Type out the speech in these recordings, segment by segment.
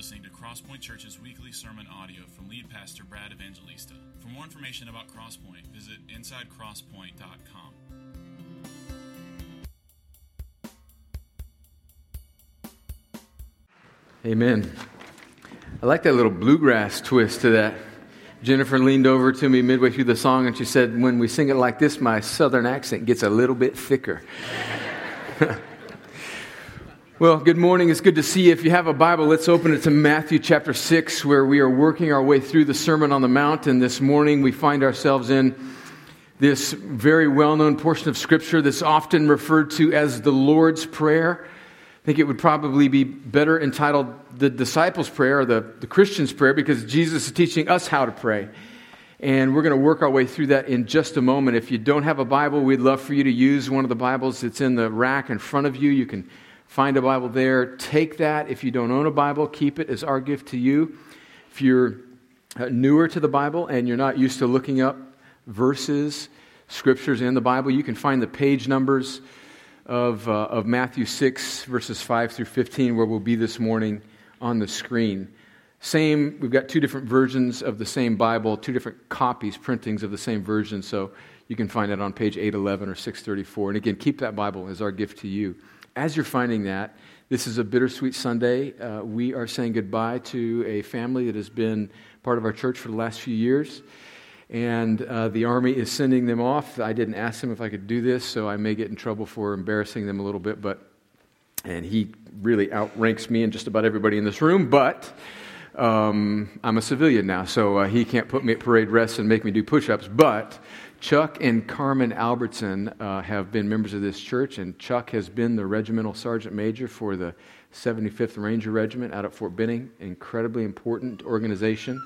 listening to Crosspoint Church's weekly sermon audio from lead pastor Brad Evangelista. For more information about Crosspoint, visit insidecrosspoint.com. Amen. I like that little bluegrass twist to that. Jennifer leaned over to me midway through the song and she said, When we sing it like this, my southern accent gets a little bit thicker. well, good morning. It's good to see you. If you have a Bible, let's open it to Matthew chapter 6, where we are working our way through the Sermon on the Mount. And this morning we find ourselves in this very well known portion of Scripture that's often referred to as the Lord's Prayer. I think it would probably be better entitled the disciples' prayer or the, the Christian's prayer because Jesus is teaching us how to pray. And we're going to work our way through that in just a moment. If you don't have a Bible, we'd love for you to use one of the Bibles that's in the rack in front of you. You can find a Bible there. Take that. If you don't own a Bible, keep it as our gift to you. If you're uh, newer to the Bible and you're not used to looking up verses, scriptures in the Bible, you can find the page numbers of, uh, of Matthew 6, verses 5 through 15, where we'll be this morning on the screen. Same, we've got two different versions of the same Bible, two different copies, printings of the same version, so you can find it on page 811 or 634. And again, keep that Bible as our gift to you. As you're finding that, this is a bittersweet Sunday. Uh, we are saying goodbye to a family that has been part of our church for the last few years and uh, the army is sending them off. I didn't ask him if I could do this, so I may get in trouble for embarrassing them a little bit, but and he really outranks me and just about everybody in this room, but um, I'm a civilian now, so uh, he can't put me at parade rest and make me do push ups. But Chuck and Carmen Albertson uh, have been members of this church, and Chuck has been the regimental sergeant major for the 75th Ranger Regiment out at Fort Benning. Incredibly important organization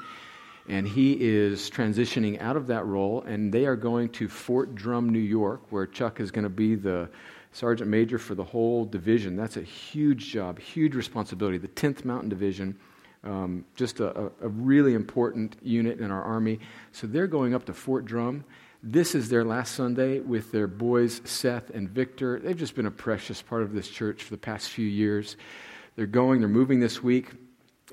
and he is transitioning out of that role, and they are going to Fort Drum, New York, where Chuck is going to be the sergeant major for the whole division. That's a huge job, huge responsibility. The 10th Mountain Division, um, just a, a really important unit in our Army. So they're going up to Fort Drum. This is their last Sunday with their boys, Seth and Victor. They've just been a precious part of this church for the past few years. They're going, they're moving this week.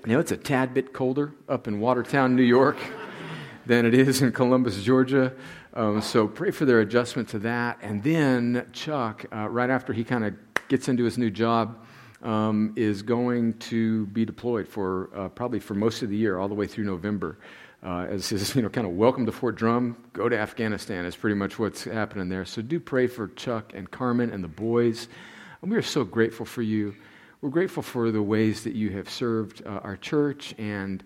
You know, it's a tad bit colder up in Watertown, New York, than it is in Columbus, Georgia. Um, so pray for their adjustment to that. And then Chuck, uh, right after he kind of gets into his new job, um, is going to be deployed for uh, probably for most of the year, all the way through November. Uh, as his, you know, kind of welcome to Fort Drum, go to Afghanistan is pretty much what's happening there. So do pray for Chuck and Carmen and the boys. And we are so grateful for you. We're grateful for the ways that you have served uh, our church and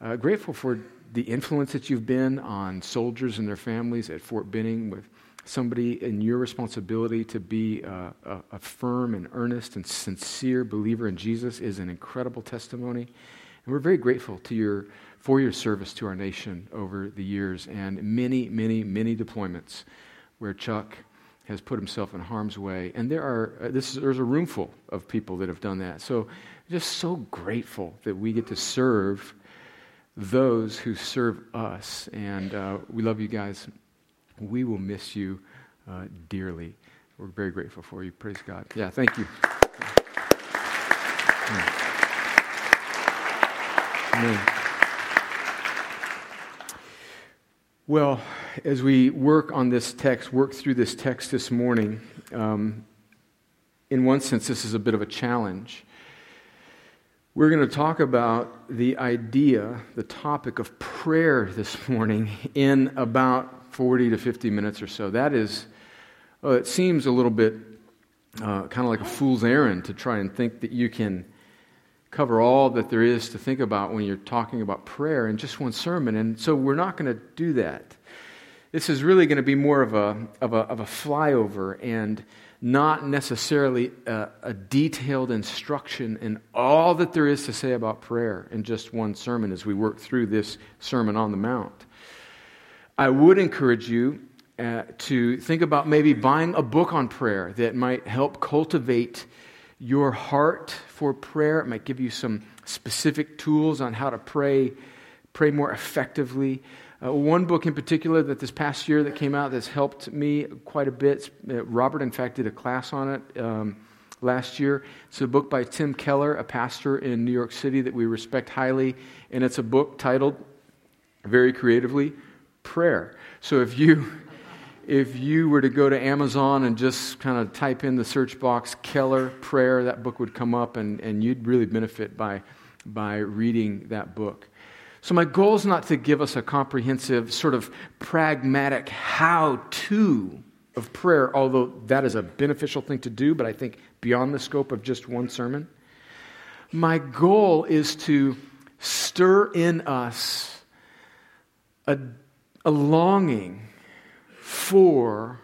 uh, grateful for the influence that you've been on soldiers and their families at Fort Benning with somebody in your responsibility to be uh, a, a, firm and earnest and sincere believer in Jesus is an incredible testimony. And we're very grateful to your, for your service to our nation over the years and many, many, many deployments where Chuck has put himself in harm's way. And there are, uh, this is, there's a room full of people that have done that. So just so grateful that we get to serve those who serve us. And uh, we love you guys. We will miss you uh, dearly. We're very grateful for you. Praise God. Yeah, thank you. Amen. Well, as we work on this text, work through this text this morning, um, in one sense, this is a bit of a challenge. We're going to talk about the idea, the topic of prayer this morning in about 40 to 50 minutes or so. That is, oh, it seems a little bit uh, kind of like a fool's errand to try and think that you can cover all that there is to think about when you're talking about prayer in just one sermon. And so we're not going to do that. This is really going to be more of a, of a, of a flyover and not necessarily a, a detailed instruction in all that there is to say about prayer in just one sermon as we work through this Sermon on the Mount. I would encourage you uh, to think about maybe buying a book on prayer that might help cultivate your heart for prayer. It might give you some specific tools on how to pray, pray more effectively. Uh, one book in particular that this past year that came out that's helped me quite a bit. Uh, Robert, in fact, did a class on it. Um, last year. It's a book by Tim Keller, a pastor in New York City that we respect highly, and it's a book titled, very creatively, Prayer. So if you if you were to go to Amazon and just kind of type in the search box Keller prayer, that book would come up, and, and you'd really benefit by, by reading that book. So, my goal is not to give us a comprehensive, sort of pragmatic how to of prayer, although that is a beneficial thing to do, but I think beyond the scope of just one sermon. My goal is to stir in us a, a longing for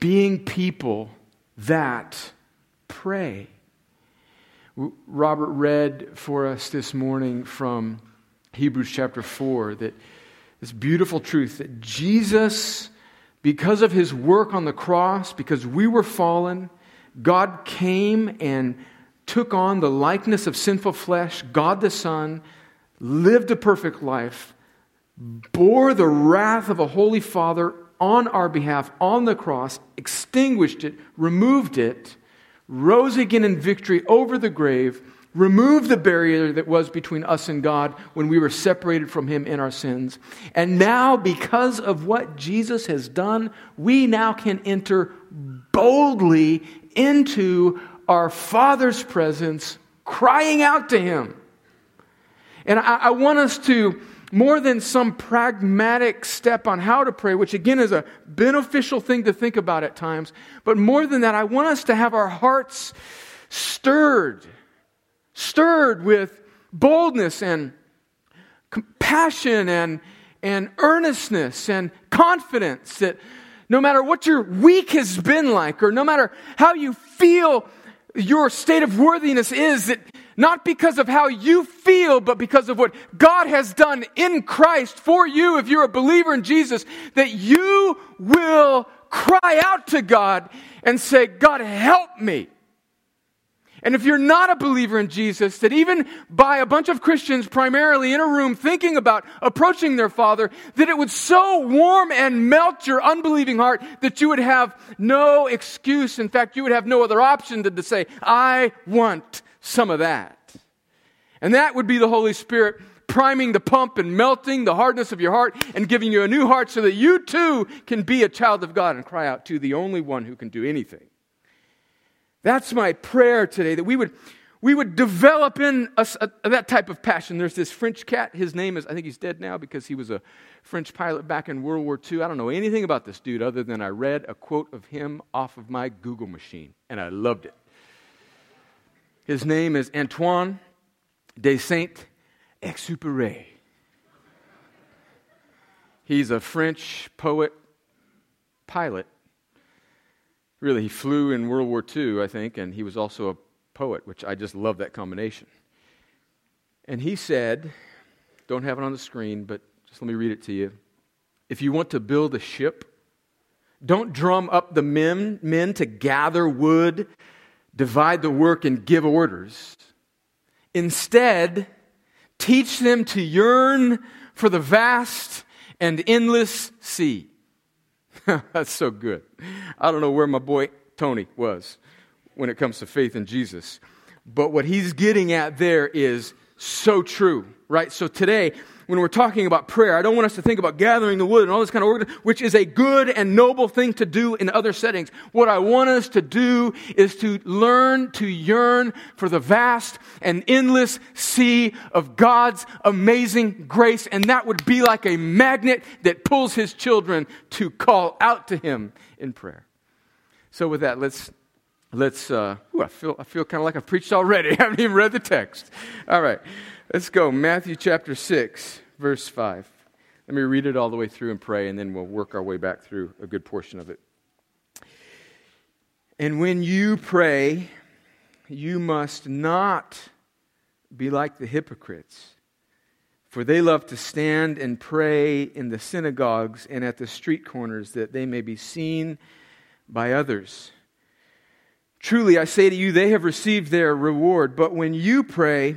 being people that pray. Robert read for us this morning from Hebrews chapter 4 that this beautiful truth that Jesus, because of his work on the cross, because we were fallen, God came and took on the likeness of sinful flesh, God the Son, lived a perfect life, bore the wrath of a holy Father on our behalf on the cross, extinguished it, removed it, rose again in victory over the grave, removed the barrier that was between us and God when we were separated from Him in our sins. And now, because of what Jesus has done, we now can enter boldly into our Father's presence, crying out to Him. And I, I want us to more than some pragmatic step on how to pray, which again is a beneficial thing to think about at times, but more than that, I want us to have our hearts stirred, stirred with boldness and compassion and, and earnestness and confidence that no matter what your week has been like, or no matter how you feel your state of worthiness is, that not because of how you feel, but because of what God has done in Christ for you, if you're a believer in Jesus, that you will cry out to God and say, God, help me. And if you're not a believer in Jesus, that even by a bunch of Christians primarily in a room thinking about approaching their Father, that it would so warm and melt your unbelieving heart that you would have no excuse. In fact, you would have no other option than to say, I want some of that. And that would be the Holy Spirit priming the pump and melting the hardness of your heart and giving you a new heart so that you too can be a child of God and cry out to the only one who can do anything. That's my prayer today that we would, we would develop in us a, that type of passion. There's this French cat. His name is, I think he's dead now because he was a French pilot back in World War II. I don't know anything about this dude other than I read a quote of him off of my Google machine and I loved it. His name is Antoine de Saint Exupéry. He's a French poet, pilot. Really, he flew in World War II, I think, and he was also a poet, which I just love that combination. And he said, don't have it on the screen, but just let me read it to you. If you want to build a ship, don't drum up the men, men to gather wood divide the work and give orders. Instead, teach them to yearn for the vast and endless sea. That's so good. I don't know where my boy Tony was when it comes to faith in Jesus. But what he's getting at there is so true, right? So today, when we're talking about prayer, I don't want us to think about gathering the wood and all this kind of which is a good and noble thing to do in other settings. What I want us to do is to learn to yearn for the vast and endless sea of God's amazing grace. And that would be like a magnet that pulls his children to call out to him in prayer. So with that, let's let's uh, ooh, I feel I feel kind of like I've preached already. I haven't even read the text. All right. Let's go. Matthew chapter 6, verse 5. Let me read it all the way through and pray, and then we'll work our way back through a good portion of it. And when you pray, you must not be like the hypocrites, for they love to stand and pray in the synagogues and at the street corners that they may be seen by others. Truly, I say to you, they have received their reward. But when you pray,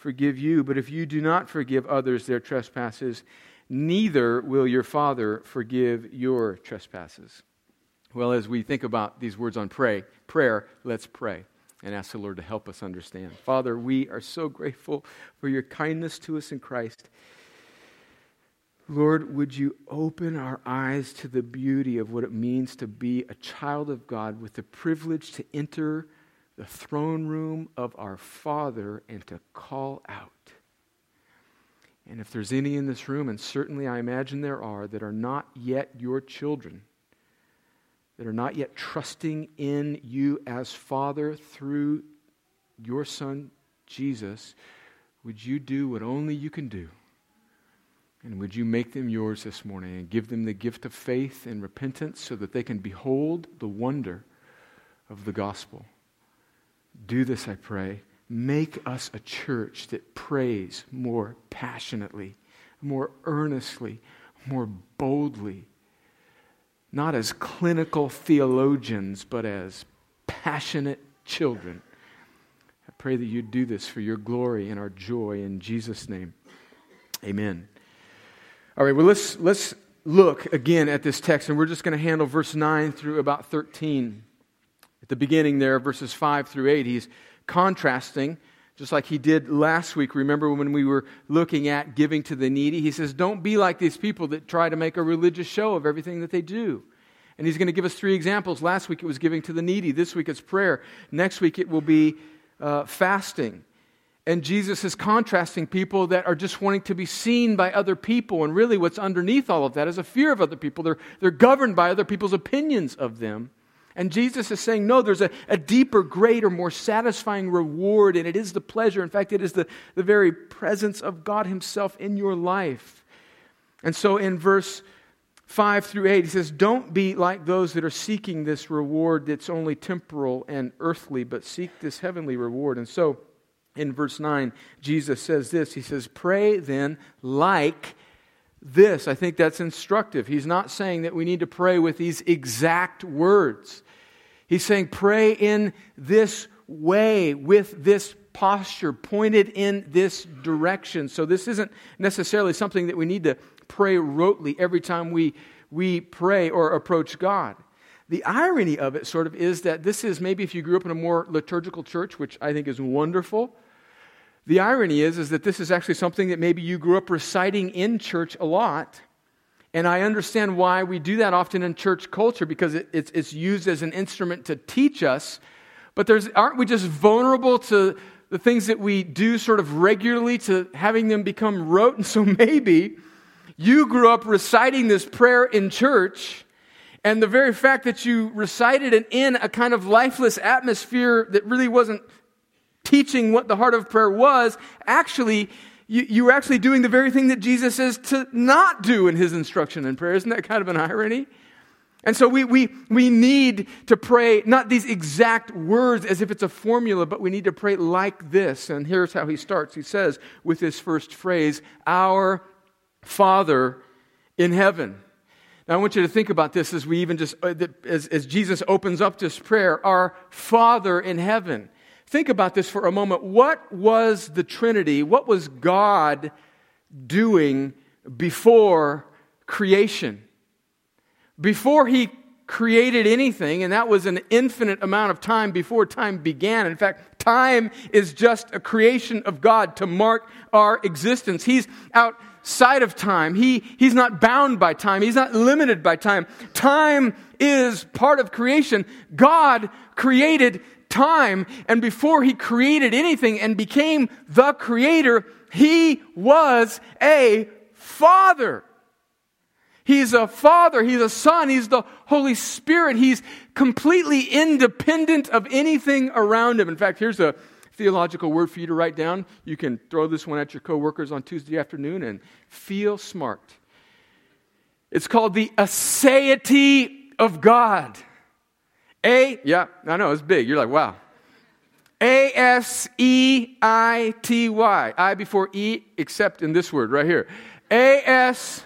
forgive you. But if you do not forgive others their trespasses, neither will your Father forgive your trespasses. Well, as we think about these words on pray, prayer, let's pray and ask the Lord to help us understand. Father, we are so grateful for your kindness to us in Christ. Lord, would you open our eyes to the beauty of what it means to be a child of God with the privilege to enter the throne room of our Father and to call out. And if there's any in this room, and certainly I imagine there are, that are not yet your children, that are not yet trusting in you as Father through your Son, Jesus, would you do what only you can do? And would you make them yours this morning and give them the gift of faith and repentance so that they can behold the wonder of the gospel? Do this, I pray. Make us a church that prays more passionately, more earnestly, more boldly not as clinical theologians, but as passionate children. I pray that you do this for your glory and our joy in Jesus' name. Amen. All right, well, let's, let's look again at this text, and we're just going to handle verse 9 through about 13. At the beginning there, verses 5 through 8, he's contrasting just like he did last week. Remember when we were looking at giving to the needy? He says, Don't be like these people that try to make a religious show of everything that they do. And he's going to give us three examples. Last week it was giving to the needy. This week it's prayer. Next week it will be uh, fasting. And Jesus is contrasting people that are just wanting to be seen by other people. And really, what's underneath all of that is a fear of other people. They're, they're governed by other people's opinions of them. And Jesus is saying, no, there's a, a deeper, greater, more satisfying reward, and it is the pleasure. In fact, it is the, the very presence of God Himself in your life. And so in verse 5 through 8, he says, Don't be like those that are seeking this reward that's only temporal and earthly, but seek this heavenly reward. And so in verse 9, Jesus says this He says, Pray then like this. I think that's instructive. He's not saying that we need to pray with these exact words. He's saying, pray in this way, with this posture, pointed in this direction. So, this isn't necessarily something that we need to pray rotely every time we, we pray or approach God. The irony of it, sort of, is that this is maybe if you grew up in a more liturgical church, which I think is wonderful, the irony is, is that this is actually something that maybe you grew up reciting in church a lot. And I understand why we do that often in church culture because it, it's, it's used as an instrument to teach us. But there's, aren't we just vulnerable to the things that we do sort of regularly to having them become rote? And so maybe you grew up reciting this prayer in church. And the very fact that you recited it in a kind of lifeless atmosphere that really wasn't teaching what the heart of prayer was, actually, you, you were actually doing the very thing that Jesus says to not do in his instruction in prayer. Isn't that kind of an irony? And so we, we, we need to pray not these exact words as if it's a formula, but we need to pray like this. And here's how he starts. He says, with this first phrase, Our Father in heaven. Now, I want you to think about this as we even just, uh, as, as Jesus opens up this prayer, Our Father in heaven. Think about this for a moment. What was the Trinity? What was God doing before creation? Before He created anything, and that was an infinite amount of time before time began. In fact, time is just a creation of God to mark our existence. He's outside of time. He, he's not bound by time. He's not limited by time. Time is part of creation. God created time and before he created anything and became the creator, he was a father. He's a father, he's a son, he's the Holy Spirit. He's completely independent of anything around him. In fact, here's a theological word for you to write down. You can throw this one at your coworkers on Tuesday afternoon and feel smart. It's called the aseity of God. A, yeah, I know, it's big. You're like, wow. A S E I T Y. I before E, except in this word right here. A S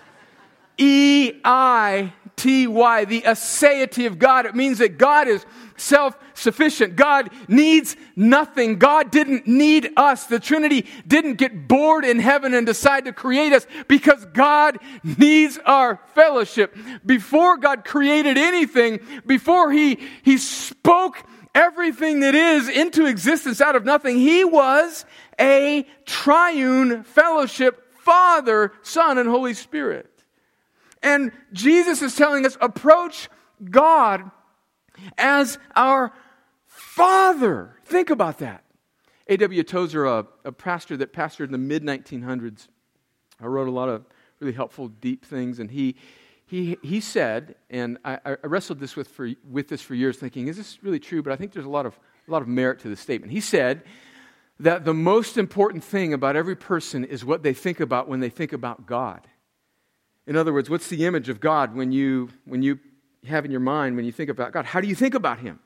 E I T Y, the aseity of God. It means that God is self sufficient. God needs nothing. God didn't need us. The Trinity didn't get bored in heaven and decide to create us because God needs our fellowship. Before God created anything, before He, he spoke everything that is into existence out of nothing, He was a triune fellowship Father, Son, and Holy Spirit. And Jesus is telling us approach God as our Father. Think about that. A.W. Tozer, a, a pastor that pastored in the mid 1900s, I wrote a lot of really helpful, deep things, and he, he, he said, and I, I wrestled this with, for, with this for years, thinking, is this really true? But I think there's a lot of, a lot of merit to this statement. He said that the most important thing about every person is what they think about when they think about God. In other words, what's the image of God when you, when you have in your mind when you think about God? How do you think about Him?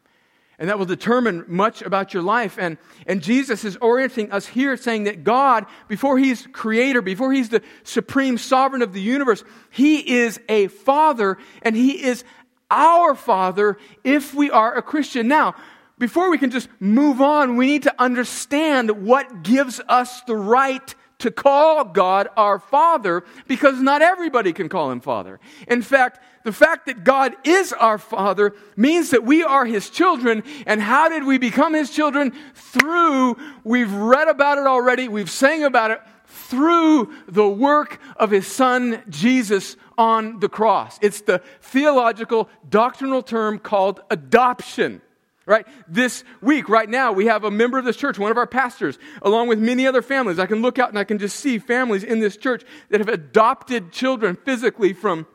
And that will determine much about your life. And, and Jesus is orienting us here, saying that God, before He's creator, before He's the supreme sovereign of the universe, He is a Father, and He is our Father if we are a Christian. Now, before we can just move on, we need to understand what gives us the right to call God our Father because not everybody can call him Father. In fact, the fact that God is our Father means that we are His children. And how did we become His children? Through, we've read about it already, we've sang about it, through the work of His Son, Jesus, on the cross. It's the theological, doctrinal term called adoption right? This week, right now, we have a member of this church, one of our pastors, along with many other families. I can look out and I can just see families in this church that have adopted children physically from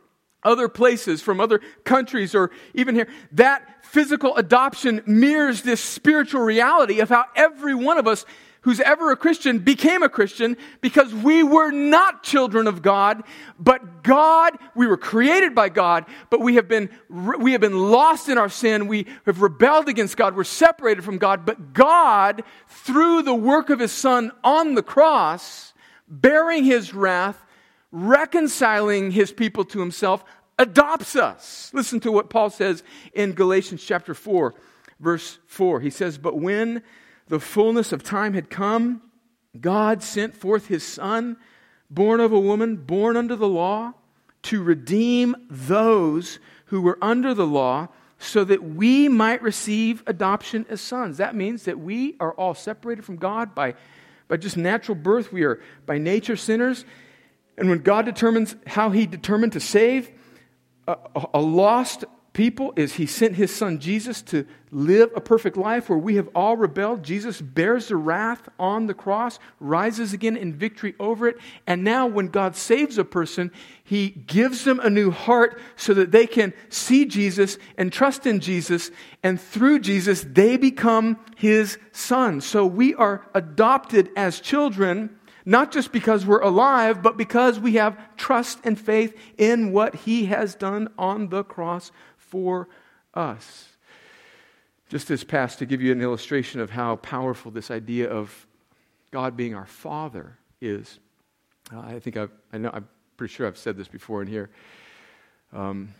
other places, from other countries, or even here. That physical adoption mirrors this spiritual reality of how every one of us who's ever a Christian became a Christian because we were not children of God, but God, we were created by God, but we have been, we have been lost in our sin. We have rebelled against God. We're separated from God, but God, through the work of His Son on the cross, bearing His wrath, reconciling His people to Himself, adopts us. Listen to what Paul says in Galatians chapter 4, verse 4. He says, But when the fullness of time had come, God sent forth his Son, born of a woman, born under the law, to redeem those who were under the law, so that we might receive adoption as sons. That means that we are all separated from God by, by just natural birth. We are by nature sinners. And when God determines how he determined to save a, a lost people is he sent his son Jesus to live a perfect life where we have all rebelled. Jesus bears the wrath on the cross, rises again in victory over it. And now, when God saves a person, he gives them a new heart so that they can see Jesus and trust in Jesus. And through Jesus, they become his sons. So we are adopted as children not just because we're alive, but because we have trust and faith in what he has done on the cross for us. Just this past to give you an illustration of how powerful this idea of God being our Father is. Uh, I think I've, I know, I'm pretty sure I've said this before in here. Um,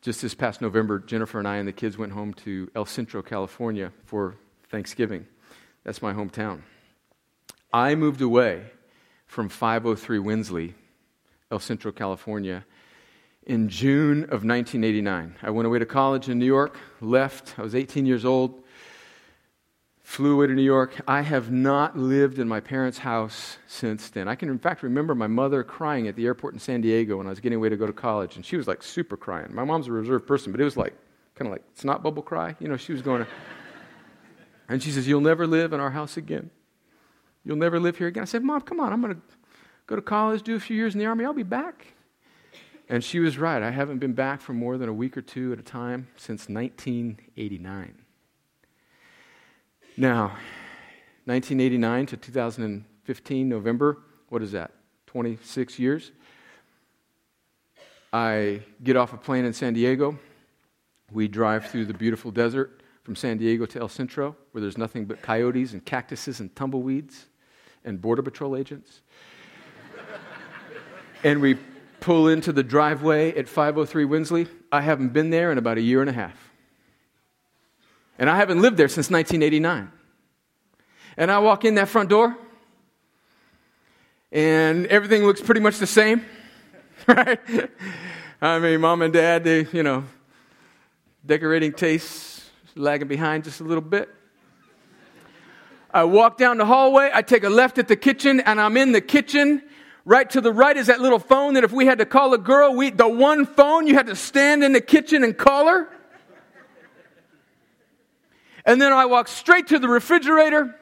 just this past November, Jennifer and I and the kids went home to El Centro, California for Thanksgiving. That's my hometown. I moved away from 503 Winsley, El Centro, California, in June of 1989. I went away to college in New York, left. I was 18 years old, flew away to New York. I have not lived in my parents' house since then. I can, in fact, remember my mother crying at the airport in San Diego when I was getting away to go to college, and she was like super crying. My mom's a reserved person, but it was like kind of like snot bubble cry. You know, she was going to. And she says, You'll never live in our house again. You'll never live here again. I said, Mom, come on. I'm going to go to college, do a few years in the Army. I'll be back. And she was right. I haven't been back for more than a week or two at a time since 1989. Now, 1989 to 2015, November, what is that? 26 years. I get off a plane in San Diego. We drive through the beautiful desert from San Diego to El Centro, where there's nothing but coyotes and cactuses and tumbleweeds and Border Patrol agents. and we pull into the driveway at 503 Winsley. I haven't been there in about a year and a half. And I haven't lived there since 1989. And I walk in that front door, and everything looks pretty much the same, right? I mean, mom and dad, they, you know, decorating tastes lagging behind just a little bit. I walk down the hallway, I take a left at the kitchen, and I'm in the kitchen. Right to the right is that little phone that if we had to call a girl, we, the one phone you had to stand in the kitchen and call her. And then I walk straight to the refrigerator.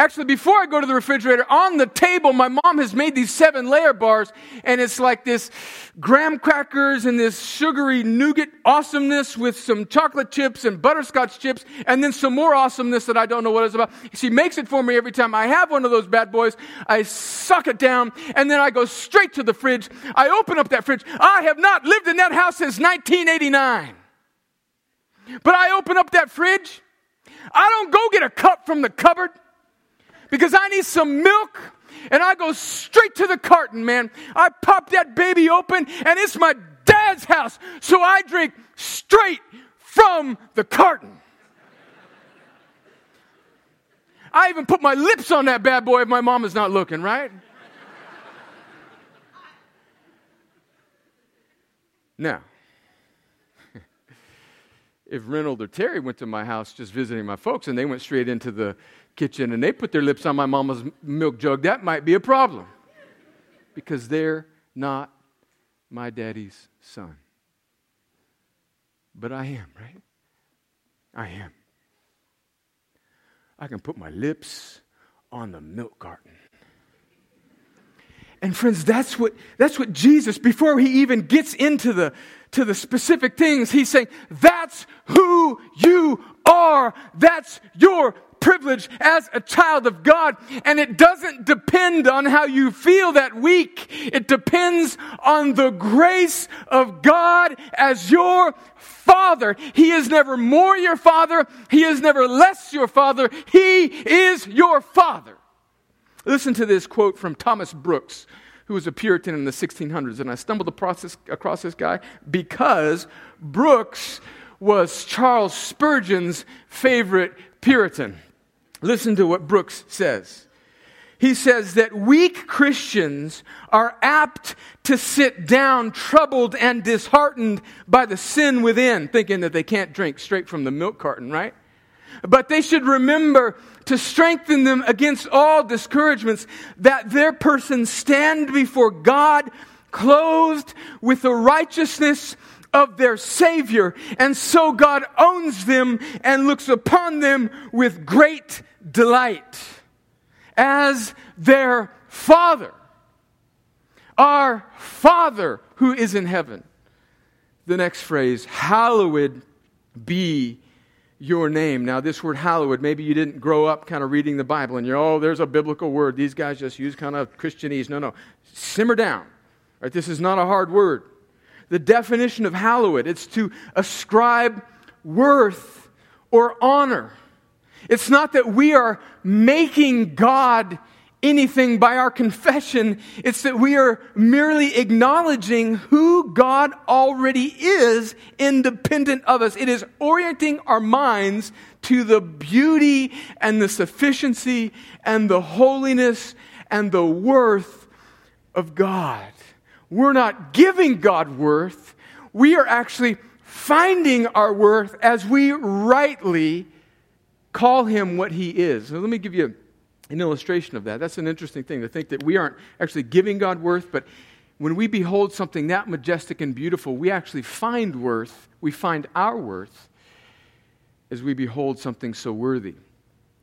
Actually, before I go to the refrigerator, on the table, my mom has made these seven layer bars, and it's like this graham crackers and this sugary nougat awesomeness with some chocolate chips and butterscotch chips, and then some more awesomeness that I don't know what it's about. She makes it for me every time I have one of those bad boys. I suck it down, and then I go straight to the fridge. I open up that fridge. I have not lived in that house since 1989. But I open up that fridge. I don't go get a cup from the cupboard because I need some milk. And I go straight to the carton, man. I pop that baby open, and it's my dad's house. So I drink straight from the carton. I even put my lips on that bad boy if my mom is not looking, right? now, if Reynold or Terry went to my house just visiting my folks and they went straight into the kitchen and they put their lips on my mama's milk jug, that might be a problem because they're not my daddy's son. But I am, right? I am. I can put my lips on the milk carton. And friends, that's what, that's what Jesus, before he even gets into the, to the specific things, he's saying, that's who you are. That's your privilege as a child of God. And it doesn't depend on how you feel that week. It depends on the grace of God as your father. He is never more your father. He is never less your father. He is your father. Listen to this quote from Thomas Brooks, who was a Puritan in the 1600s. And I stumbled across this, guy because Brooks was Charles Spurgeon's favorite Puritan. Listen to what Brooks says. He says that weak Christians are apt to sit down troubled and disheartened by the sin within, thinking that they can't drink straight from the milk carton, right? But they should remember to strengthen them against all discouragements that their person stand before God clothed with the righteousness of their Savior. And so God owns them and looks upon them with great delight as their Father. Our Father who is in heaven. The next phrase, hallowed be your name. Now, this word hallowed, maybe you didn't grow up kind of reading the Bible and you're, oh, there's a biblical word. These guys just use kind of Christianese. No, no. Simmer down. Right? This is not a hard word. The definition of hallowed, it's to ascribe worth or honor. It's not that we are making God anything by our confession. It's that we are merely acknowledging who God already is independent of us. It is orienting our minds to the beauty and the sufficiency and the holiness and the worth of God. We're not giving God worth. We are actually finding our worth as we rightly call him what he is. So let me give you an illustration of that. That's an interesting thing to think that we aren't actually giving God worth, but when we behold something that majestic and beautiful, we actually find worth, we find our worth as we behold something so worthy.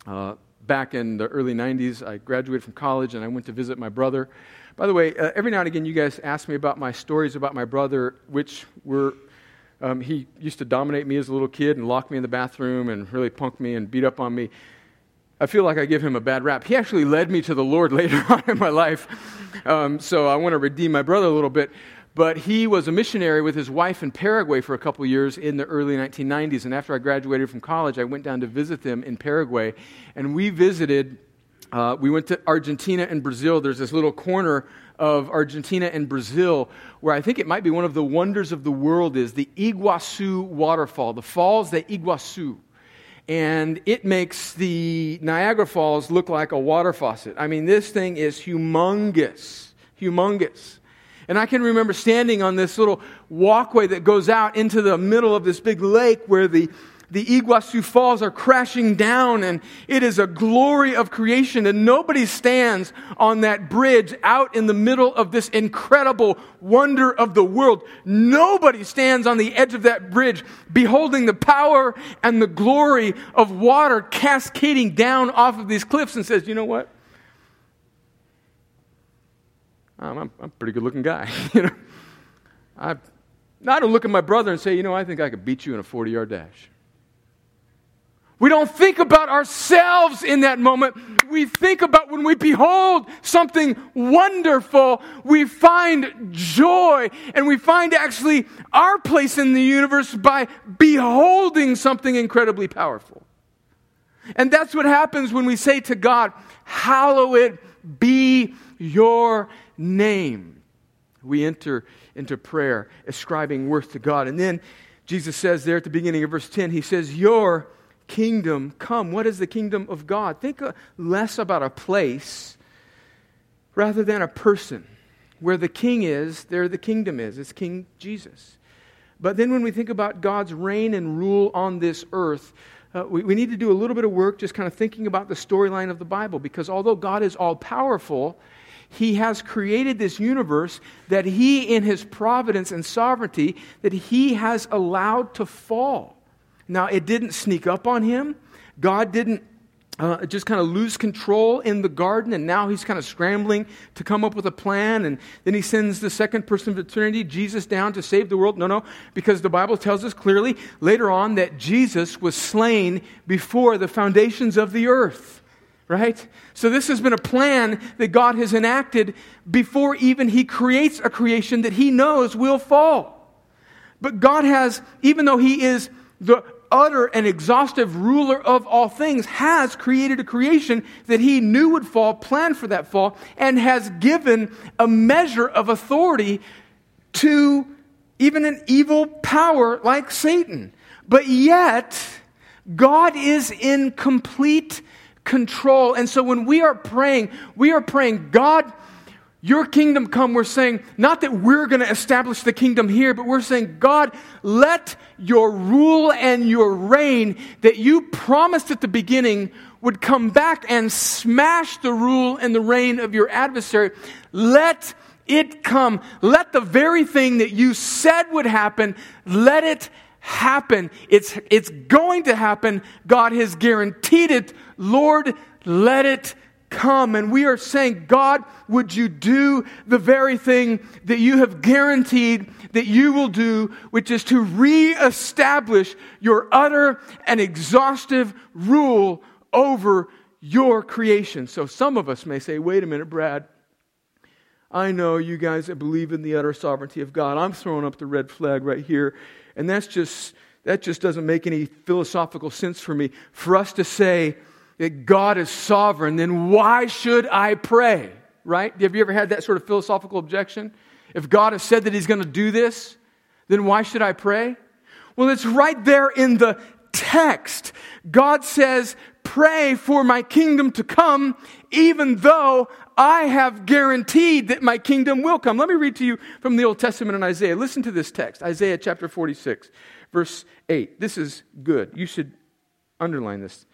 Uh, back in the early 90s, I graduated from college and I went to visit my brother. By the way, uh, every now and again, you guys ask me about my stories about my brother, which were. Um, he used to dominate me as a little kid and lock me in the bathroom and really punk me and beat up on me. I feel like I give him a bad rap. He actually led me to the Lord later on in my life. Um, so I want to redeem my brother a little bit. But he was a missionary with his wife in Paraguay for a couple years in the early 1990s. And after I graduated from college, I went down to visit them in Paraguay. And we visited, uh, we went to Argentina and Brazil. There's this little corner of Argentina and Brazil where I think it might be one of the wonders of the world is the Iguazu waterfall, the falls de Iguazu and it makes the Niagara Falls look like a water faucet. I mean, this thing is humongous, humongous. And I can remember standing on this little walkway that goes out into the middle of this big lake where the the Iguazu Falls are crashing down, and it is a glory of creation. And nobody stands on that bridge out in the middle of this incredible wonder of the world. Nobody stands on the edge of that bridge beholding the power and the glory of water cascading down off of these cliffs and says, You know what? I'm, I'm a pretty good looking guy. you know, I, I don't look at my brother and say, You know, I think I could beat you in a 40 yard dash. We don't think about ourselves in that moment. We think about when we behold something wonderful, we find joy and we find actually our place in the universe by beholding something incredibly powerful. And that's what happens when we say to God, Hallowed be your name. We enter into prayer, ascribing worth to God. And then Jesus says there at the beginning of verse 10, He says, Your kingdom come. What is the kingdom of God? Think uh, less about a place rather than a person. Where the king is, there the kingdom is. It's King Jesus. But then when we think about God's reign and rule on this earth, uh, we, we need to do a little bit of work just kind of thinking about the storyline of the Bible because although God is all powerful, he has created this universe that he in his providence and sovereignty that he has allowed to fall now, it didn't sneak up on him. God didn't uh, just kind of lose control in the garden, and now he's kind of scrambling to come up with a plan. And then he sends the second person of the Trinity, Jesus, down to save the world. No, no, because the Bible tells us clearly later on that Jesus was slain before the foundations of the earth. Right? So, this has been a plan that God has enacted before even He creates a creation that He knows will fall. But God has, even though He is the utter and exhaustive ruler of all things, has created a creation that he knew would fall, planned for that fall, and has given a measure of authority to even an evil power like Satan. But yet, God is in complete control. And so when we are praying, we are praying, God, your kingdom come, we're saying not that we're going to establish the kingdom here, but we're saying, God, let your rule and your reign that you promised at the beginning would come back and smash the rule and the reign of your adversary. Let it come. Let the very thing that you said would happen, let it happen. It's, it's going to happen. God has guaranteed it. Lord, let it come. And we are saying, God, would you do the very thing that you have guaranteed that you will do, which is to reestablish your utter and exhaustive rule over your creation. So some of us may say, wait a minute, Brad. I know you guys believe in the utter sovereignty of God. I'm throwing up the red flag right here. And that's just, that just doesn't make any philosophical sense for me. For us to say, that God is sovereign, then why should I pray? Right? Have you ever had that sort of philosophical objection? If God has said that He's going to do this, then why should I pray? Well, it's right there in the text. God says, Pray for my kingdom to come, even though I have guaranteed that my kingdom will come. Let me read to you from the Old Testament in Isaiah. Listen to this text Isaiah chapter 46, verse 8. This is good. You should underline this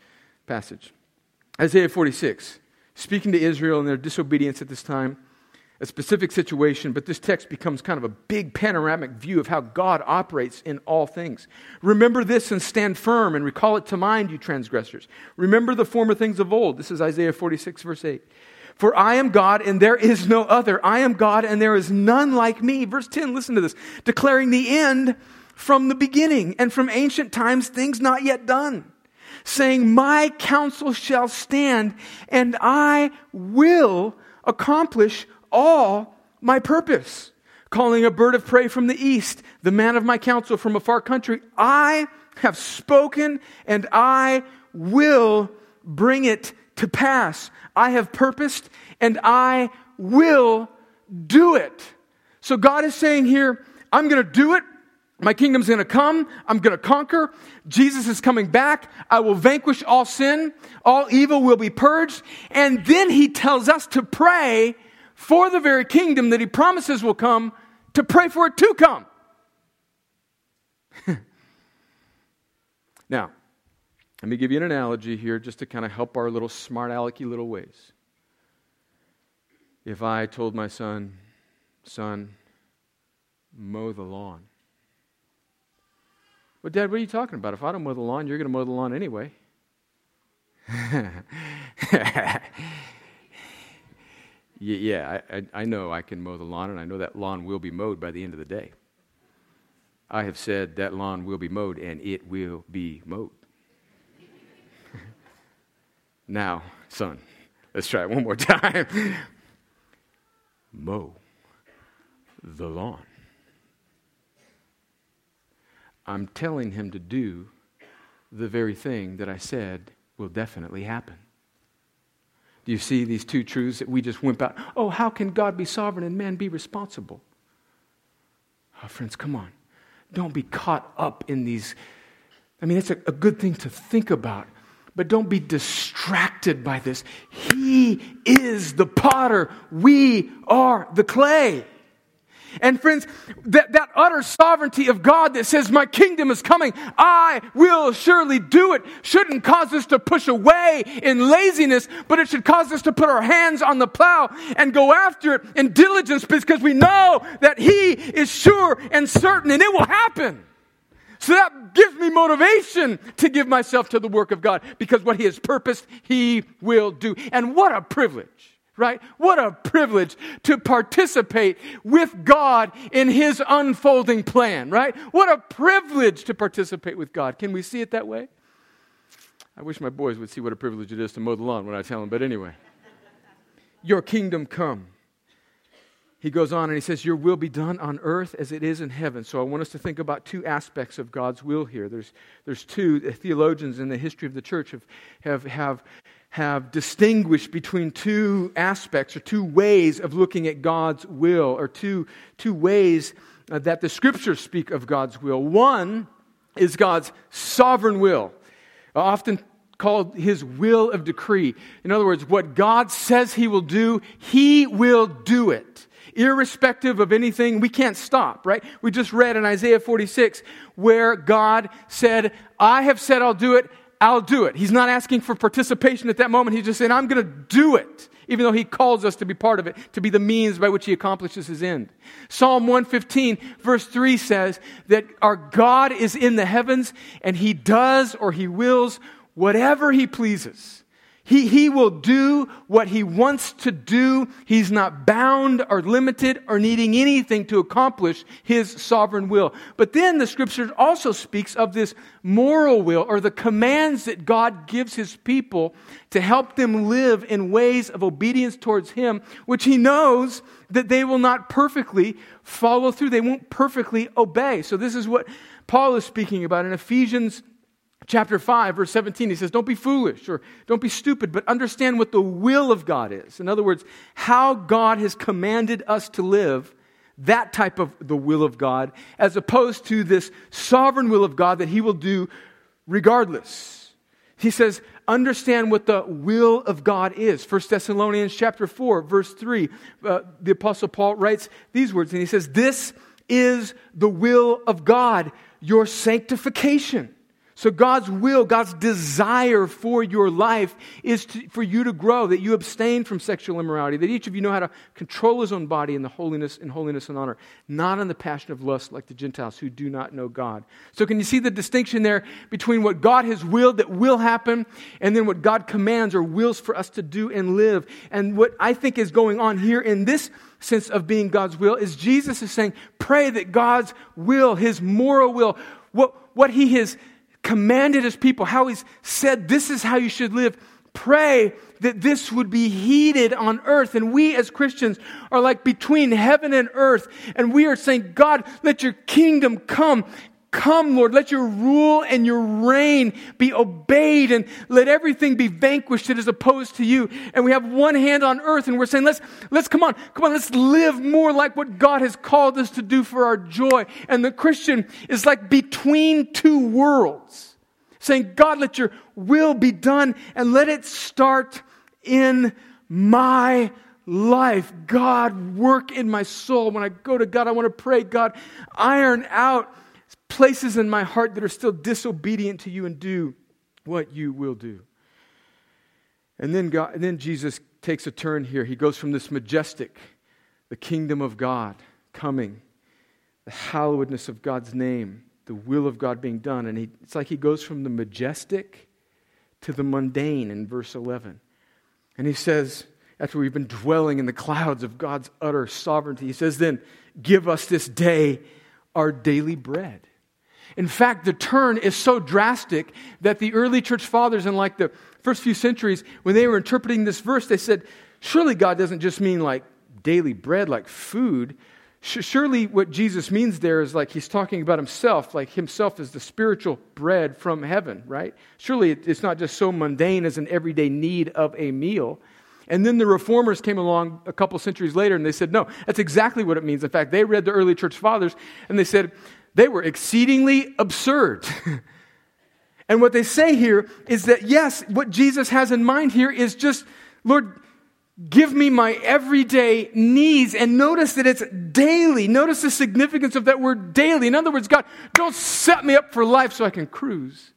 passage. Isaiah 46, speaking to Israel and their disobedience at this time. a specific situation, but this text becomes kind of a big panoramic view of how God operates in all things. Remember this and stand firm and recall it to mind, you transgressors. Remember the former things of old. This is Isaiah 46, verse 8. For I am God and there is no other. I am God and there is none like me. Verse 10, listen to this. Declaring the end from the beginning and from ancient times, things not yet done. Saying, My counsel shall stand and I will accomplish all my purpose. Calling a bird of prey from the east, the man of my counsel from a far country, I have spoken and I will bring it to pass. I have purposed and I will do it. So God is saying here, I'm going to do it. My kingdom's going to come. I'm going to conquer. Jesus is coming back. I will vanquish all sin. All evil will be purged. And then he tells us to pray for the very kingdom that he promises will come, to pray for it to come. now, let me give you an analogy here just to kind of help our little smart alecky little ways. If I told my son, son, mow the lawn. Well, Dad, what are you talking about? If I don't mow the lawn, you're going to mow the lawn anyway. yeah, I, I, know I can mow the lawn, and I know that lawn will be mowed by the end of the day. I have said that lawn will be mowed, and it will be mowed. now, son, let's try it one more time. mow the lawn. I'm telling him to do the very thing that I said will definitely happen. Do you see these two truths that we just wimp out? Oh, how can God be sovereign and man be responsible? Oh, friends, come on. Don't be caught up in these. I mean, it's a, a good thing to think about, but don't be distracted by this. He is the potter, we are the clay. And friends, that, that utter sovereignty of God that says, My kingdom is coming, I will surely do it, shouldn't cause us to push away in laziness, but it should cause us to put our hands on the plow and go after it in diligence because we know that He is sure and certain and it will happen. So that gives me motivation to give myself to the work of God because what He has purposed, He will do. And what a privilege right? What a privilege to participate with God in His unfolding plan, right? What a privilege to participate with God. Can we see it that way? I wish my boys would see what a privilege it is to mow the lawn when I tell them, but anyway. Your kingdom come. He goes on and he says, Your will be done on earth as it is in heaven. So I want us to think about two aspects of God's will here. There's, there's two theologians in the history of the church have, have, have have distinguished between two aspects or two ways of looking at God's will or two, two ways uh, that the scriptures speak of God's will. One is God's sovereign will, often called his will of decree. In other words, what God says he will do, he will do it. Irrespective of anything, we can't stop, right? We just read in Isaiah 46 where God said, I have said I'll do it, I'll do it. He's not asking for participation at that moment. He's just saying, I'm going to do it, even though he calls us to be part of it, to be the means by which he accomplishes his end. Psalm 115, verse 3 says that our God is in the heavens and he does or he wills whatever he pleases. He, he will do what he wants to do. He's not bound or limited or needing anything to accomplish his sovereign will. But then the scripture also speaks of this moral will or the commands that God gives his people to help them live in ways of obedience towards him, which he knows that they will not perfectly follow through. They won't perfectly obey. So this is what Paul is speaking about in Ephesians chapter 5, verse 17, he says, Don't be foolish or don't be stupid, but understand what the will of God is. In other words, how God has commanded us to live, that type of the will of God, as opposed to this sovereign will of God that he will do regardless. He says, understand what the will of God is. 1 Thessalonians chapter 4, verse 3, uh, the apostle Paul writes these words, and he says, This is the will of God, your sanctification So, God's will, God's desire for your life is to, for you to grow, that you abstain from sexual immorality, that each of you know how to control his own body in the holiness, in holiness and honor, not in the passion of lust like the Gentiles who do not know God. So, can you see the distinction there between what God has willed that will happen and then what God commands or wills for us to do and live? And what I think is going on here in this sense of being God's will is Jesus is saying, pray that God's will, his moral will, what, what he has commanded his people, how he's said this is how you should live. Pray that this would be heeded on earth. And we as Christians are like between heaven and earth. And we are saying, God, let your kingdom come. Come, Lord, let your rule and your reign be obeyed and let everything be vanquished that is opposed to you. And we have one hand on earth and we're saying, let's, let's come on, come on, let's live more like what God has called us to do for our joy. And the Christian is like between two worlds, saying, God, let your will be done and let it start in my life. God, work in my soul. When I go to God, I want to pray, God, iron out places in my heart that are still disobedient to you and do what you will do. And then, God, and then Jesus takes a turn here. He goes from this majestic, the kingdom of God coming, the hallowedness of God's name, the will of God being done. And he, it's like he goes from the majestic to the mundane in verse 11. And he says, after we've been dwelling in the clouds of God's utter sovereignty, he says, Then give us this day our daily bread. In fact, the turn is so drastic that the early church fathers in like the first few centuries, when they were interpreting this verse, they said, surely God doesn't just mean like daily bread, like food. Surely what Jesus means there is like he's talking about himself, like himself is the spiritual bread from heaven, right? Surely it's not just so mundane as an everyday need of a meal. And then the reformers came along a couple centuries later and they said, no, that's exactly what it means. In fact, they read the early church fathers and they said, they were exceedingly absurd. and what they say here is that, yes, what Jesus has in mind here is just, Lord, give me my everyday needs. And notice that it's daily. Notice the significance of that word daily. In other words, God, don't set me up for life so I can cruise.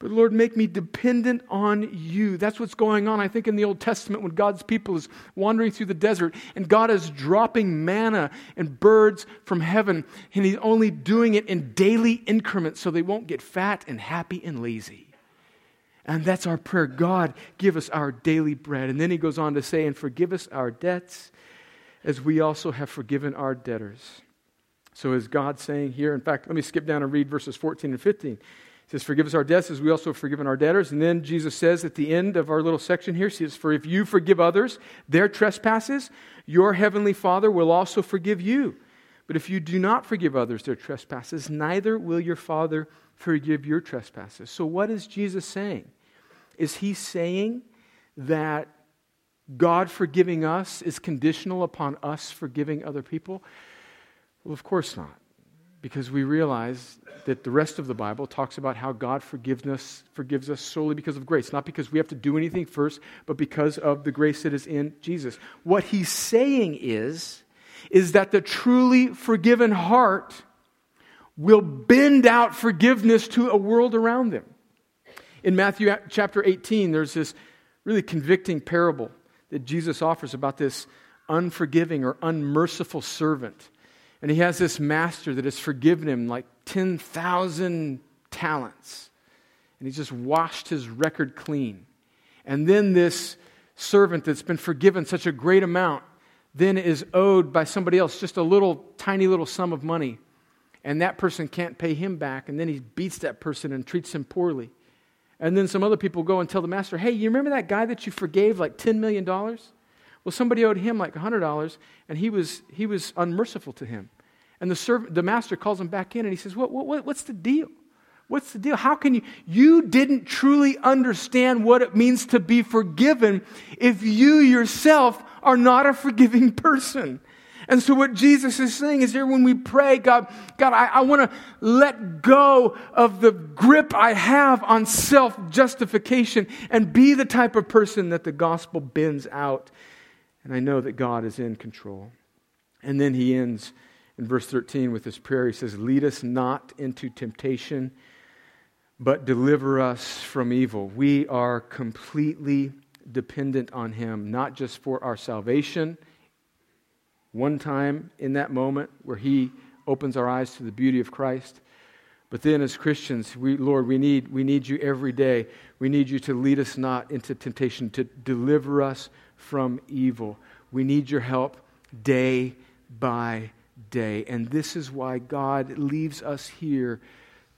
But Lord, make me dependent on you. That's what's going on, I think, in the Old Testament when God's people is wandering through the desert and God is dropping manna and birds from heaven, and He's only doing it in daily increments so they won't get fat and happy and lazy. And that's our prayer. God, give us our daily bread. And then He goes on to say, and forgive us our debts as we also have forgiven our debtors. So is God saying here, in fact, let me skip down and read verses 14 and 15 says, Forgive us our debts as we also have forgiven our debtors. And then Jesus says at the end of our little section here, He says, For if you forgive others their trespasses, your heavenly Father will also forgive you. But if you do not forgive others their trespasses, neither will your Father forgive your trespasses. So, what is Jesus saying? Is He saying that God forgiving us is conditional upon us forgiving other people? Well, of course not because we realize that the rest of the Bible talks about how God forgiveness, forgives us solely because of grace, not because we have to do anything first, but because of the grace that is in Jesus. What he's saying is, is that the truly forgiven heart will bend out forgiveness to a world around them. In Matthew chapter 18, there's this really convicting parable that Jesus offers about this unforgiving or unmerciful servant and he has this master that has forgiven him like 10,000 talents. And he's just washed his record clean. And then this servant that's been forgiven such a great amount then is owed by somebody else just a little tiny little sum of money. And that person can't pay him back. And then he beats that person and treats him poorly. And then some other people go and tell the master, hey, you remember that guy that you forgave like $10 million? Well, somebody owed him like $100, and he was, he was unmerciful to him. And the, the master calls him back in and he says, what, what, What's the deal? What's the deal? How can you? You didn't truly understand what it means to be forgiven if you yourself are not a forgiving person. And so, what Jesus is saying is here when we pray, God, God, I, I want to let go of the grip I have on self justification and be the type of person that the gospel bends out and I know that God is in control. And then he ends in verse 13 with this prayer. He says, Lead us not into temptation, but deliver us from evil. We are completely dependent on Him, not just for our salvation. One time in that moment where He opens our eyes to the beauty of Christ. But then, as Christians, we, Lord, we need, we need you every day. We need you to lead us not into temptation, to deliver us from evil. We need your help day by day. And this is why God leaves us here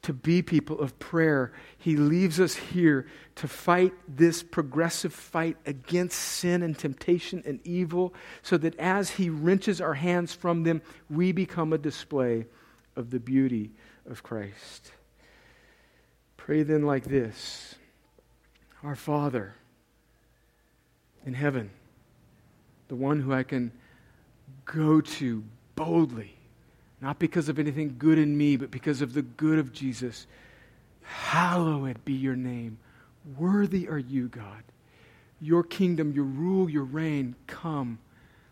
to be people of prayer. He leaves us here to fight this progressive fight against sin and temptation and evil, so that as He wrenches our hands from them, we become a display of the beauty of Christ. Pray then like this Our Father in heaven, the one who I can go to boldly not because of anything good in me, but because of the good of Jesus. Hallowed be your name. Worthy are you, God. Your kingdom, your rule, your reign, come.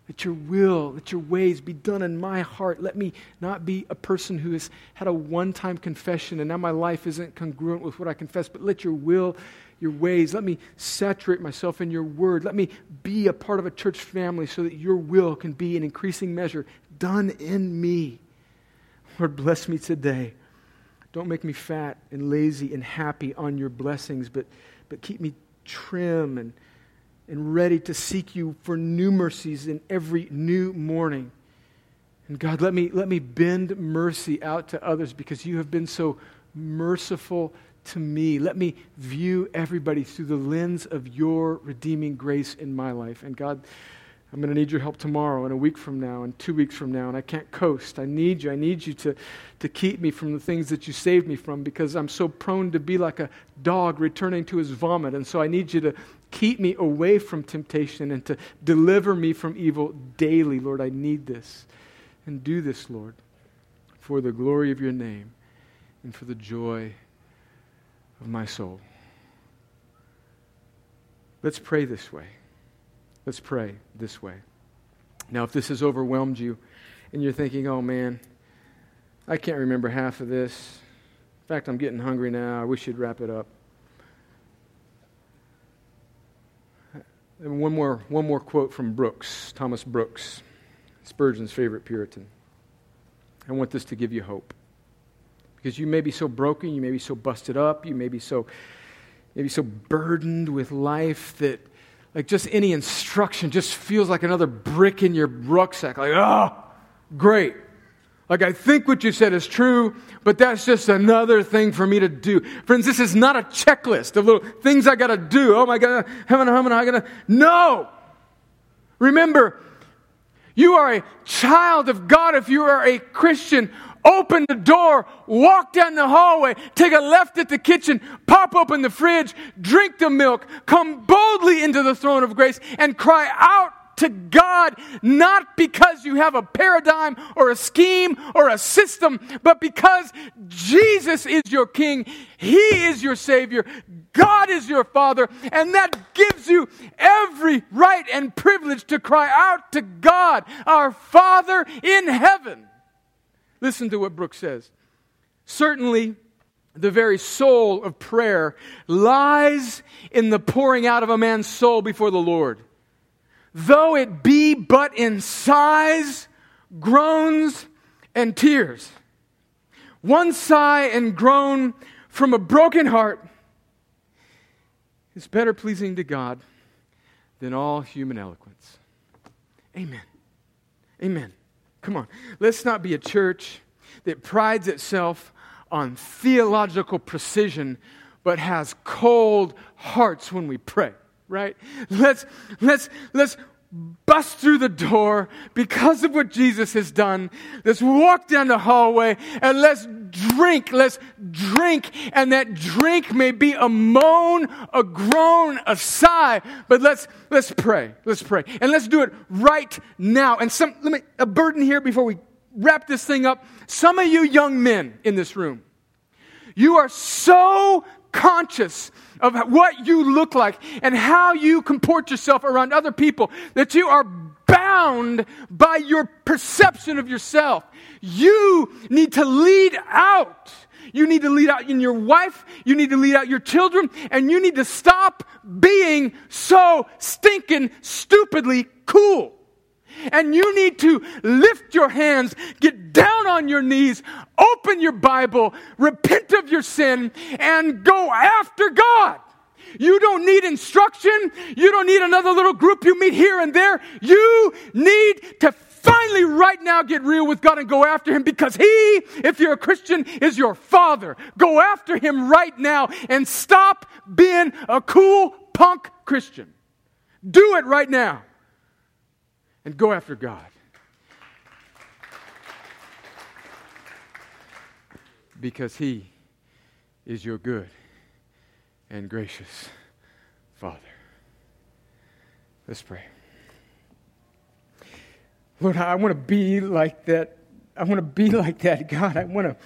Let your will, let your ways be done in my heart. Let me not be a person who has had a one time confession and now my life isn't congruent with what I confess, but let your will, your ways, let me saturate myself in your word. Let me be a part of a church family so that your will can be in increasing measure done in me. Lord, bless me today. Don't make me fat and lazy and happy on your blessings, but, but keep me trim and, and ready to seek you for new mercies in every new morning. And God, let me, let me bend mercy out to others because you have been so merciful to me. Let me view everybody through the lens of your redeeming grace in my life. And God, I'm going to need your help tomorrow and a week from now and two weeks from now, and I can't coast. I need you. I need you to, to keep me from the things that you saved me from because I'm so prone to be like a dog returning to his vomit. And so I need you to keep me away from temptation and to deliver me from evil daily. Lord, I need this. And do this, Lord, for the glory of your name and for the joy of my soul. Let's pray this way. Let's pray this way. Now, if this has overwhelmed you and you're thinking, oh man, I can't remember half of this. In fact, I'm getting hungry now. I wish you'd wrap it up. And one more, one more quote from Brooks, Thomas Brooks, Spurgeon's favorite Puritan. I want this to give you hope. Because you may be so broken, you may be so busted up, you may be so, maybe so burdened with life that like just any instruction just feels like another brick in your rucksack. Like, oh, great. Like, I think what you said is true, but that's just another thing for me to do. Friends, this is not a checklist of little things I got to do. Oh my God, heaven, heaven, I got to. No! Remember, you are a child of God if you are a Christian open the door, walk down the hallway, take a left at the kitchen, pop open the fridge, drink the milk, come boldly into the throne of grace, and cry out to God, not because you have a paradigm or a scheme or a system, but because Jesus is your King, He is your Savior, God is your Father, and that gives you every right and privilege to cry out to God, our Father in heaven. Listen to what Brooks says. Certainly, the very soul of prayer lies in the pouring out of a man's soul before the Lord. Though it be but in sighs, groans, and tears. One sigh and groan from a broken heart is better pleasing to God than all human eloquence. Amen. Amen. Come on. Let's not be a church that prides itself on theological precision but has cold hearts when we pray, right? Let's let's let's bust through the door because of what Jesus has done. Let's walk down the hallway and let's drink. Let's drink. And that drink may be a moan, a groan, a sigh, but let's, let's pray. Let's pray. And let's do it right now. And some, let me, a burden here before we wrap this thing up. Some of you young men in this room, you are so conscious of what you look like and how you comport yourself around other people that you are bound by your perception of yourself. You need to lead out You need to lead out in your wife. You need to lead out your children. And you need to stop being so stinking stupidly cool. And you need to lift your hands, get down on your knees, open your Bible, repent of your sin, and go after God. You don't need instruction. You don't need another little group you meet here and there. You need to finally, right now, get real with God and go after Him because He, if you're a Christian, is your Father. Go after Him right now and stop being a cool punk Christian. Do it right now and go after God. Because He is your good and gracious Father. Let's pray. Lord, I want to be like that. I want to be like that, God. I want to,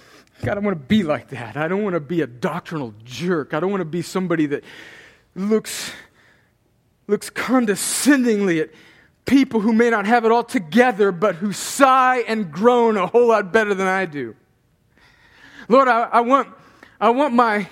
God, I want to be like that. I don't want to be a doctrinal jerk. I don't want to be somebody that looks, looks condescendingly at people who may not have it all together, but who sigh and groan a whole lot better than I do. Lord, I, I want, I want my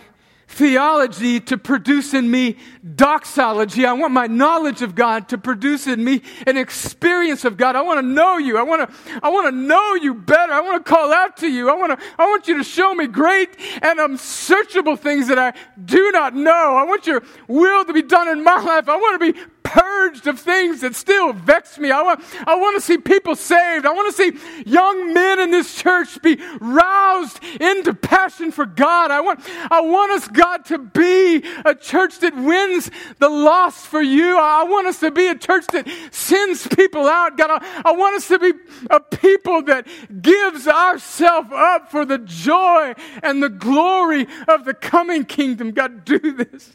theology to produce in me doxology. I want my knowledge of God to produce in me an experience of God. I want to know you. I want to, I want to know you better. I want to call out to you. I want to, I want you to show me great and unsearchable things that I do not know. I want your will to be done in my life. I want to be purged of things that still vex me. I want, I want to see people saved. I want to see young men in this church be roused into passion for God. I want, I want us, God, to be a church that wins the lost for you. I want us to be a church that sends people out. God, I, I want us to be a people that gives ourselves up for the joy and the glory of the coming kingdom. God, do this.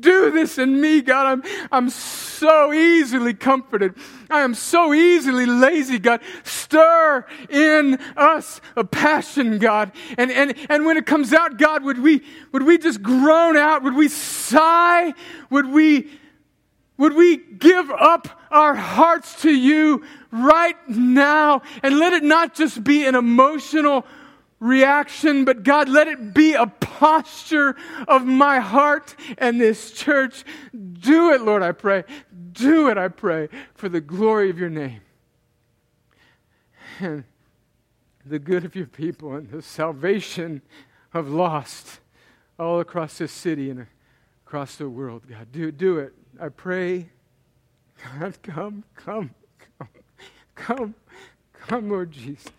Do this in me, God. I'm, I'm so easily comforted. I am so easily lazy, God. Stir in us a passion, God. And, and, and when it comes out, God, would we, would we just groan out? Would we sigh? Would we, would we give up our hearts to you right now and let it not just be an emotional reaction, but God, let it be a posture of my heart and this church. Do it, Lord, I pray. Do it, I pray, for the glory of your name and the good of your people and the salvation of lost all across this city and across the world. God, do, do it. I pray. God, come, come, come, come, come, Lord Jesus.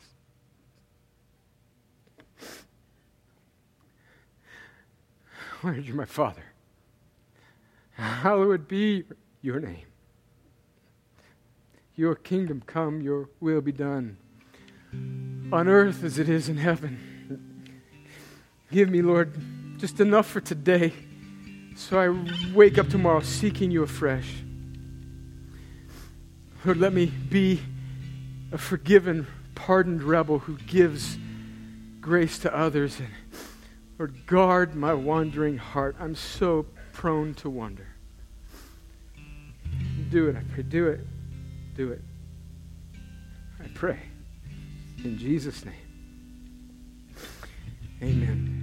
Lord, you're my Father. Hallowed be your name. Your kingdom come, your will be done on earth as it is in heaven. Give me, Lord, just enough for today so I wake up tomorrow seeking you afresh. Lord, let me be a forgiven, pardoned rebel who gives grace to others. And Lord, guard my wandering heart. I'm so prone to wander. Do it, I pray. Do it. Do it. I pray. In Jesus' name. Amen.